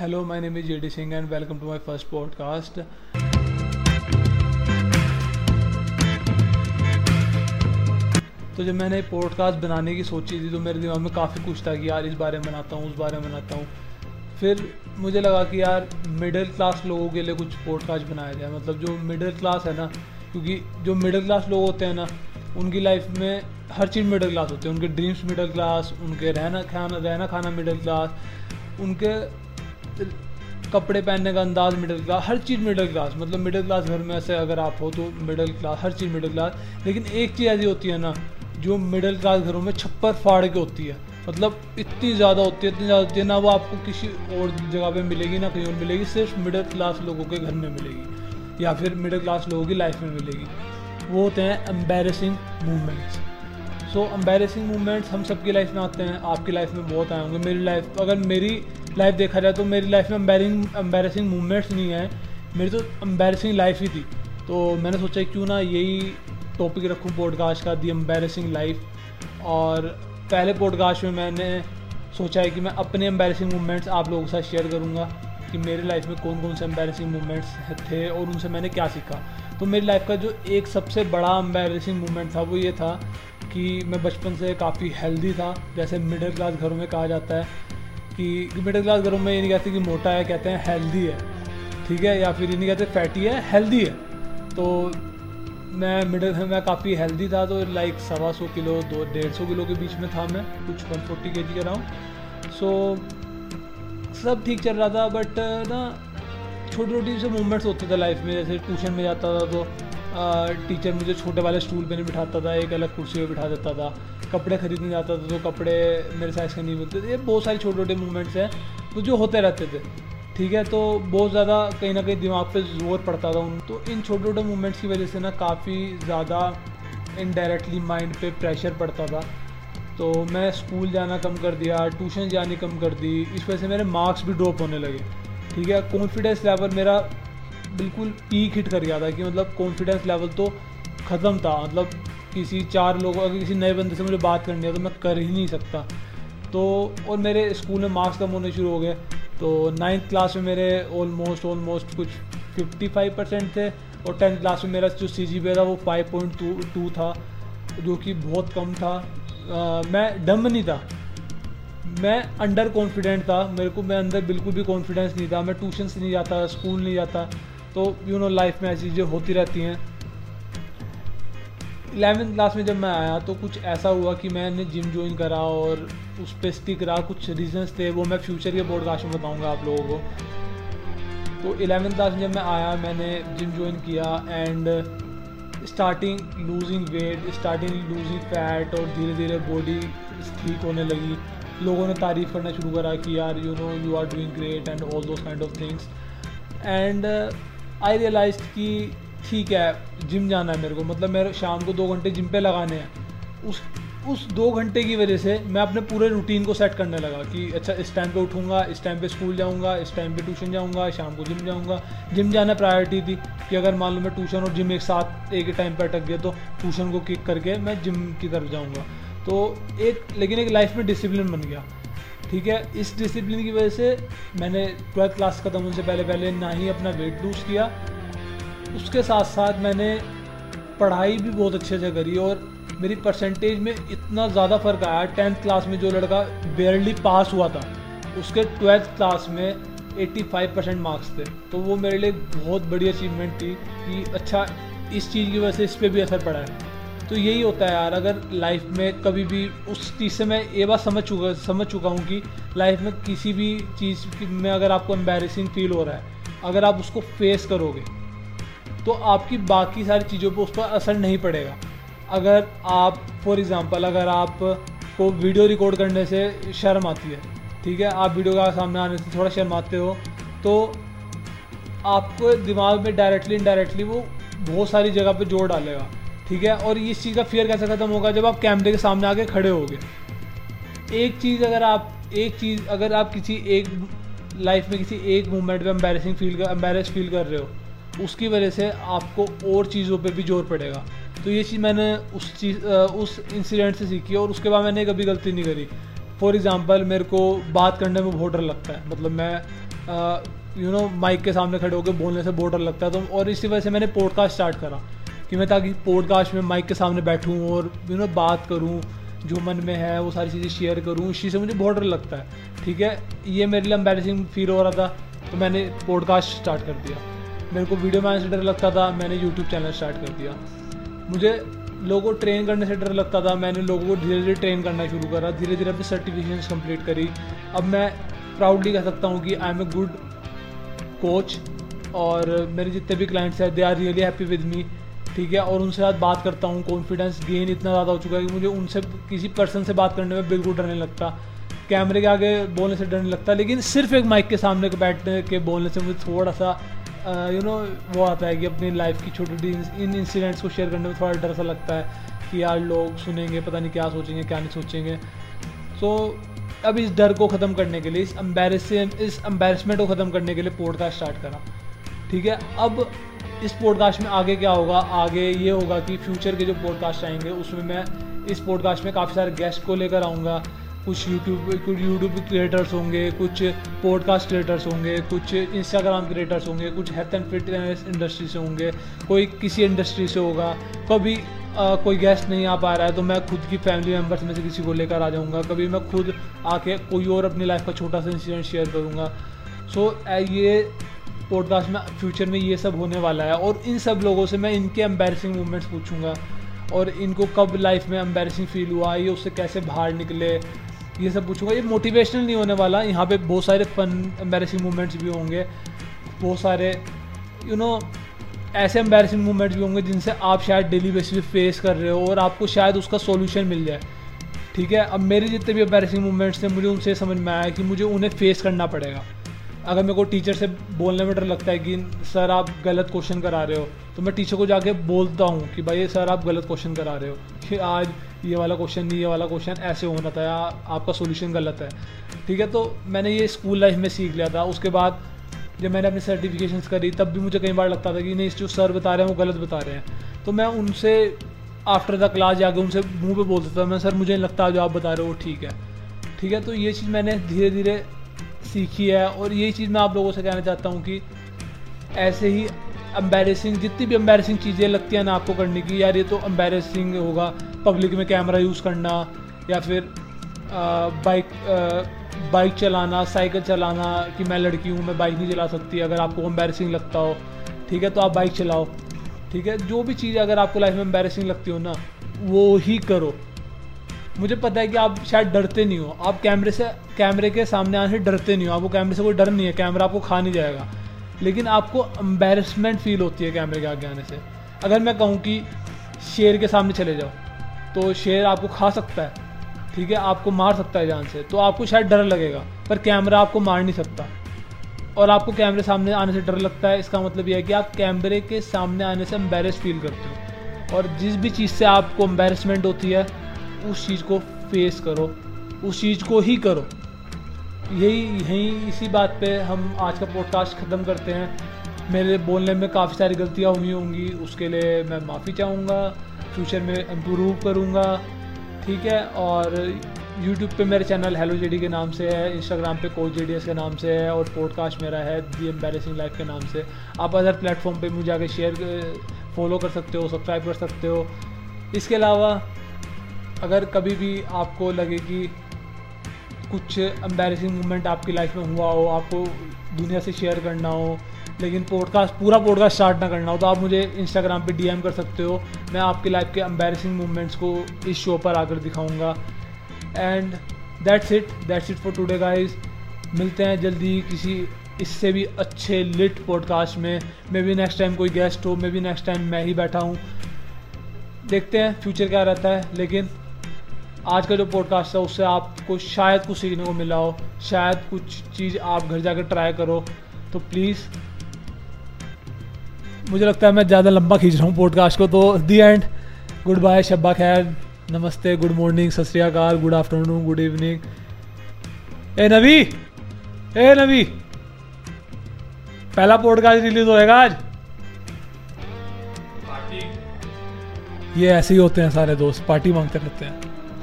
Hello, my name is JD Singh and welcome to my first podcast. तो जब मैंने podcast बनाने की सोची थी तो मेरे दिमाग में काफ़ी कुछ था कि यार इस बारे में बनाता हूँ उस बारे में बनाता हूँ। फिर मुझे लगा कि यार मिडिल क्लास लोगों के लिए कुछ पॉडकास्ट बनाया जाए। मतलब जो मिडिल क्लास है ना क्योंकि जो मिडिल क्लास लोग होते हैं ना उनकी लाइफ में हर चीज़ मिडिल क्लास होती है। उनके ड्रीम्स मिडिल क्लास उनके रहना खाना रहना खाना मिडिल क्लास उनके कपड़े पहनने का अंदाज मिडिल क्लास हर चीज़ मिडिल क्लास मतलब मिडिल क्लास घर में ऐसे अगर आप हो तो मिडिल क्लास हर चीज़ मिडिल क्लास लेकिन एक चीज़ ऐसी होती है ना, जो मिडिल क्लास घरों में छप्पर फाड़ के होती है मतलब इतनी ज़्यादा होती है, इतनी ज़्यादा होती है, ना वो आपको किसी और जगह पे मिलेगी, ना कहीं और मिलेगी, सिर्फ़ मिडिल क्लास लोगों के घर में मिलेगी, या फिर मिडिल क्लास लोगों की लाइफ में मिलेगी। वो होते हैं embarrassing moments so embarrassing moments हम सबकी लाइफ में आते हैं, आपकी लाइफ में बहुत आए होंगे। मेरी लाइफ अगर मेरी लाइफ देखा जाए तो मेरी लाइफ में एम्बेरिंग एम्बेरसिंग मूवमेंट्स नहीं है। मेरी तो एम्बेरसिंग लाइफ ही थी। तो मैंने सोचा क्यों ना यही टॉपिक रखूँ पॉडकास्ट का दी एम्बेरसिंग लाइफ और पहले पॉडकास्ट में मैंने सोचा है कि मैं अपने एम्बेरसिंग मूवमेंट्स आप लोगों के साथ शेयर करूँगा कि मेरी लाइफ में कौन कौन से एम्बेरसिंग मूवमेंट्स थे और उनसे मैंने क्या सीखा। तो मेरी लाइफ का जो एक सबसे बड़ा एम्बेरसिंग मूवमेंट था वो ये था कि मैं बचपन से काफ़ी हेल्दी था, जैसे मिडिल क्लास घरों में कहा जाता है कि मिडिल क्लास घरों में ये नहीं कहते कि मोटा है, कहते हैं हेल्दी है, ठीक है? या फिर ये नहीं कहते फैटी है हेल्दी है। तो मैं मिडिल मैं काफ़ी हेल्दी था तो लाइक सवा सौ किलो, दो, डेढ़ सौ किलो के बीच में था मैं, कुछ वन फोर्टी के जी का रहा हूँ सो सब ठीक चल रहा था बट ना छोटी छोटी से मूवमेंट्स होते थे लाइफ में, जैसे ट्यूशन में जाता था तो टीचर मुझे छोटे वाले स्टूल पे नहीं बिठाता था, एक अलग कुर्सी पे बिठा देता था। कपड़े खरीदने जाता था तो कपड़े मेरे साइज़ के नहीं मिलते थे। ये बहुत सारे छोटे छोटे मूवमेंट्स हैं तो जो होते रहते थे। ठीक है तो बहुत ज़्यादा कहीं ना कहीं दिमाग पे ज़ोर पड़ता था उन तो इन छोटे छोटे मूवमेंट्स की वजह से ना काफ़ी ज़्यादा इनडायरेक्टली माइंड पे प्रेशर पड़ता था। तो मैं स्कूल जाना कम कर दिया ट्यूशन जानी कम कर दी, इस वजह से मेरे मार्क्स भी ड्रॉप होने लगे। ठीक है कॉन्फिडेंस लेवल मेरा बिल्कुल पीक हिट कर गया था कि मतलब कॉन्फिडेंस लेवल तो ख़त्म था। मतलब किसी चार लोगों अगर किसी नए बंदे से मुझे बात करनी है तो मैं कर ही नहीं सकता। तो और मेरे स्कूल में मार्क्स कम होने शुरू हो गए। तो नाइन्थ क्लास में मेरे ऑलमोस्ट ऑलमोस्ट कुछ 55 परसेंट थे और टेंथ क्लास में मेरा जो सी जी था वो 5.2 था जो कि बहुत कम था। आ, मैं डम नहीं था। मैं अंडर कॉन्फिडेंट था। मेरे को मैं अंदर बिल्कुल भी कॉन्फिडेंस नहीं था। मैं ट्यूशन से नहीं जाता स्कूल नहीं जाता। तो यू नो लाइफ में ऐसी चीज़ें होती रहती हैं। इलेवेंथ क्लास में जब मैं आया तो कुछ ऐसा हुआ कि मैंने जिम ज्वाइन करा और उस पर स्टिक रहा। कुछ रीजंस थे, वो मैं फ्यूचर के पॉडकास्ट में बताऊँगा आप लोगों को। तो इलेवेंथ क्लास में जब मैं आया, मैंने जिम ज्वाइन किया and starting losing weight starting losing fat और धीरे धीरे बॉडी ठीक होने लगी। लोगों ने तारीफ़ करना शुरू करा कि यार you know you are doing great and all those kind of things and I realise कि ठीक है जिम जाना है मेरे को। मतलब मेरे शाम को दो घंटे जिम पे लगाने हैं। उस उस दो घंटे की वजह से मैं अपने पूरे रूटीन को सेट करने लगा कि अच्छा इस टाइम पे उठूँगा, इस टाइम पे स्कूल जाऊँगा, इस टाइम पे ट्यूशन जाऊँगा, शाम को जिम जाऊँगा। जिम जाना प्रायोरिटी थी कि अगर मान लो मैं ट्यूशन और जिम एक साथ, एक टाइम पे अटक गया तो ट्यूशन को किक करके मैं जिम की तरफ़ जाऊँगा। तो एक, लेकिन एक लाइफ में डिसिप्लिन बन गया। ठीक है, इस डिसिप्लिन की वजह से मैंने ट्वेल्थ क्लास खत्म होने से पहले पहले ना ही अपना वेट लूज़ किया। उसके साथ साथ मैंने पढ़ाई भी बहुत अच्छे से करी और मेरी परसेंटेज में इतना ज़्यादा फ़र्क आया। टेंथ क्लास में जो लड़का बेरली पास हुआ था, उसके ट्वेल्थ क्लास में 85 परसेंट मार्क्स थे। तो वो मेरे लिए बहुत बड़ी अचीवमेंट थी कि अच्छा इस चीज़ की वजह से इस पर भी असर पड़ा है। तो यही होता है यार, अगर लाइफ में कभी भी उस चीज़ से मैं ये बात समझ चुका समझ चुका हूँ कि लाइफ में किसी भी चीज़ में अगर आपको एम्बेरसिंग फील हो रहा है, अगर आप उसको फेस करोगे तो आपकी बाकी सारी चीज़ों पर उस पर असर नहीं पड़ेगा। अगर आप फॉर एग्ज़ाम्पल अगर आप को वीडियो रिकॉर्ड करने से शर्म आती है, ठीक है, आप वीडियो का सामने आने से थोड़ा शर्माते हो तो आपको दिमाग में डायरेक्टली इनडायरेक्टली वो बहुत सारी जगह पे ज़ोर डालेगा। ठीक है? और इस चीज़ का फियर कैसे ख़त्म होगा? जब आप कैमरे के सामने आके खड़े होगे। एक चीज़ अगर आप, एक चीज़ अगर आप किसी एक लाइफ में किसी एक मोमेंट पे एम्बेरसिंग फील कर एम्बेरस फील कर रहे हो, उसकी वजह से आपको और चीज़ों पे भी ज़ोर पड़ेगा। तो ये चीज़ मैंने उस चीज़ उस इंसिडेंट से सीखी और उसके बाद मैंने कभी गलती नहीं करी। फॉर एग्ज़ाम्पल मेरे को बात करने में बहुत डर लगता है। मतलब मैं यू नो माइक के सामने खड़े होकर बोलने से बहुत डर लगता है। तो और इसी वजह से मैंने पॉडकास्ट स्टार्ट करा। कि मैं ताकि पॉडकास्ट में माइक के सामने बैठूँ और यू नो बात करूँ, जो मन में है, वो सारी चीज़ें शेयर करूँ। इस चीज़ से मुझे बहुत डर लगता है, ठीक है? ये मेरे लिए एम्बेरसिंग फील हो रहा था तो मैंने पॉडकास्ट स्टार्ट कर दिया। मेरे को वीडियो बनाने से डर लगता था, मैंने यूट्यूब चैनल स्टार्ट कर दिया। मुझे लोगों को ट्रेन करने से डर लगता था, मैंने लोगों को धीरे धीरे ट्रेन करना शुरू करा धीरे धीरे अपनी सर्टिफिकेशन कंप्लीट करी। अब मैं प्राउडली कह सकता हूँ कि I am a good coach और मेरे जितने भी क्लाइंट्स हैं they are really happy with me ठीक है और उनसे साथ बात करता हूँ। कॉन्फिडेंस गेन इतना ज़्यादा हो चुका है कि मुझे उनसे किसी पर्सन से बात करने में बिल्कुल डर नहीं लगता। कैमरे के आगे बोलने से डर नहीं लगता लेकिन सिर्फ़ एक माइक के सामने के बैठने के बोलने से मुझे थोड़ा सा यू नो वो आता है कि अपनी लाइफ की छोटी छोटी इन इंसिडेंट्स को शेयर करने में थोड़ा डर सा लगता है कि यार लोग सुनेंगे पता नहीं क्या सोचेंगे क्या नहीं सोचेंगे। सो so, अब इस डर को ख़त्म करने के लिए इस एम्बेरस इस एम्बेरसमेंट को ख़त्म करने के लिए पॉडकास्ट स्टार्ट करा। ठीक है अब इस पॉडकास्ट में आगे क्या होगा? आगे ये होगा कि फ्यूचर के जो पॉडकास्ट आएँगे उसमें मैं इस पॉडकास्ट में काफ़ी सारे गेस्ट को लेकर आऊँगा। कुछ यूट्यूब कुछ यूट्यूब क्रिएटर्स होंगे कुछ पॉडकास्ट क्रिएटर्स होंगे कुछ इंस्टाग्राम क्रिएटर्स होंगे कुछ हेल्थ एंड फिटनेस इंडस्ट्री से होंगे। कोई किसी इंडस्ट्री से होगा। कभी आ, कोई गेस्ट नहीं आ पा रहा है तो मैं खुद की फैमिली मेंबर्स में से किसी को लेकर आ जाऊँगा। कभी मैं खुद आके कोई और अपनी लाइफ का छोटा सा इंसिडेंट शेयर करूँगा। सो so, ये पॉडकास्ट में फ्यूचर में ये सब होने वाला है और इन सब लोगों से मैं इनके एम्बेरसिंग मूवमेंट्स पूछूँगा और इनको कब लाइफ में एम्बेरसिंग फील हुआ, ये उससे कैसे बाहर निकले, ये सब पूछूँगा। ये मोटिवेशनल नहीं होने वाला, यहाँ पे बहुत सारे फन एम्बेरसिंग मूवमेंट्स भी होंगे, बहुत सारे यू नो ऐसे एम्बेरसिंग मूवमेंट्स भी होंगे जिनसे आप शायद डेली बेसिस पे फेस कर रहे हो और आपको शायद उसका सोल्यूशन मिल जाए। ठीक है? अब मेरे जितने भी एम्बेरसिंग मूवमेंट्स थे, मुझे उनसे समझ में आया कि मुझे उन्हें फेस करना पड़ेगा। अगर मेरे को टीचर से बोलने में डर लगता है कि सर आप गलत क्वेश्चन करा रहे हो तो मैं टीचर को जाके बोलता हूँ कि भाई सर आप गलत क्वेश्चन करा रहे हो कि आज ये वाला क्वेश्चन नहीं ये वाला क्वेश्चन ऐसे होना था या आपका सोल्यूशन गलत है। ठीक है तो मैंने ये स्कूल लाइफ में सीख लिया था। उसके बाद जब मैंने अपनी सर्टिफिकेशन करी, तब भी मुझे कई बार लगता था कि नहीं, जो सर बता रहे हैं वो गलत बता रहे हैं। तो मैं उनसे आफ्टर द क्लास जाके उनसे मुँह पे बोलता था, मैं, सर मुझे नहीं लगता जो आप बता रहे हो ठीक है। ठीक है तो ये चीज़ मैंने धीरे धीरे सीखी है और यही चीज़ मैं आप लोगों से कहना चाहता हूँ कि ऐसे ही एम्बेरसिंग जितनी भी एम्बेरसिंग चीज़ें लगती हैं ना आपको करने की, यार ये तो एम्बेरसिंग होगा पब्लिक में कैमरा यूज़ करना या फिर बाइक बाइक चलाना साइकिल चलाना कि मैं लड़की हूँ, मैं बाइक नहीं चला सकती, अगर आपको एम्बेरसिंग लगता हो, ठीक है तो आप बाइक चलाओ, ठीक है, जो भी चीज़ अगर आपको लाइफ में एम्बेरसिंग लगती हो ना, वो ही करो। मुझे पता है कि आप शायद डरते नहीं हो। आप कैमरे से, कैमरे के सामने आने से डरते नहीं हो। आपको कैमरे से कोई डर नहीं है। कैमरा आपको खा नहीं जाएगा। लेकिन आपको एम्बेरसमेंट फील होती है कैमरे के आगे आने से। अगर मैं कहूँ कि शेर के सामने चले जाओ तो शेर आपको खा सकता है। ठीक है? आपको मार सकता है जान से। तो आपको शायद डर लगेगा, पर कैमरा आपको मार नहीं सकता। और आपको कैमरे सामने आने से डर लगता है। इसका मतलब यह है कि आप कैमरे के सामने आने से एम्बेरस फील करते हो। और जिस भी चीज़ से आपको एम्बेरसमेंट होती है उस चीज़ को फेस करो, उस चीज़ को ही करो। यही यही इसी बात पे हम आज का पॉडकास्ट ख़त्म करते हैं। मेरे बोलने में काफ़ी सारी गलतियाँ हुई होंगी, उसके लिए मैं माफ़ी चाहूँगा फ्यूचर में इम्प्रूव करूँगा, ठीक है? और यूट्यूब पे मेरे चैनल हेलो जेडी के नाम से है इंस्टाग्राम पे कोच जे के नाम से है, और पॉडकास्ट मेरा है दी एम्बेरसिंग लाइफ के नाम से। आप अदर प्लेटफॉर्म पे मुझे आगे शेयर फॉलो कर सकते हो सब्सक्राइब कर सकते हो। इसके अलावा अगर कभी भी आपको लगे कि कुछ एम्बेरसिंग मोमेंट आपकी लाइफ में हुआ हो, आपको दुनिया से शेयर करना हो, लेकिन पॉडकास्ट पूरा पॉडकास्ट स्टार्ट ना करना हो तो आप मुझे इंस्टाग्राम पे डीएम कर सकते हो। मैं आपकी लाइफ के एम्बेरसिंग मोमेंट्स को इस शो पर आकर दिखाऊँगा। And that's it that's it for today guys मिलते हैं जल्दी किसी इससे भी अच्छे लिट पॉडकास्ट में। मे भी नेक्स्ट टाइम कोई गेस्ट हो मे भी नेक्स्ट टाइम मैं ही बैठा हूँ। देखते हैं फ्यूचर क्या रहता है, लेकिन आज का जो पॉडकास्ट है उससे आपको शायद कुछ सीखने को मिला हो शायद कुछ चीज़ आप घर जाकर ट्राई करो। तो प्लीज़ मुझे लगता है मैं ज़्यादा लंबा खींच रहा हूँ पॉडकास्ट को तो दी एंड गुड बाय शब्बा खैर. नमस्ते गुड मॉर्निंग सत श्रीकाल गुड आफ्टरनून गुड इवनिंग ए नवी! ए नवी! पहला पॉडकास्ट रिलीज़ होएगा आज। ये ऐसे ही होते हैं सारे दोस्त पार्टी मांगते रहते हैं।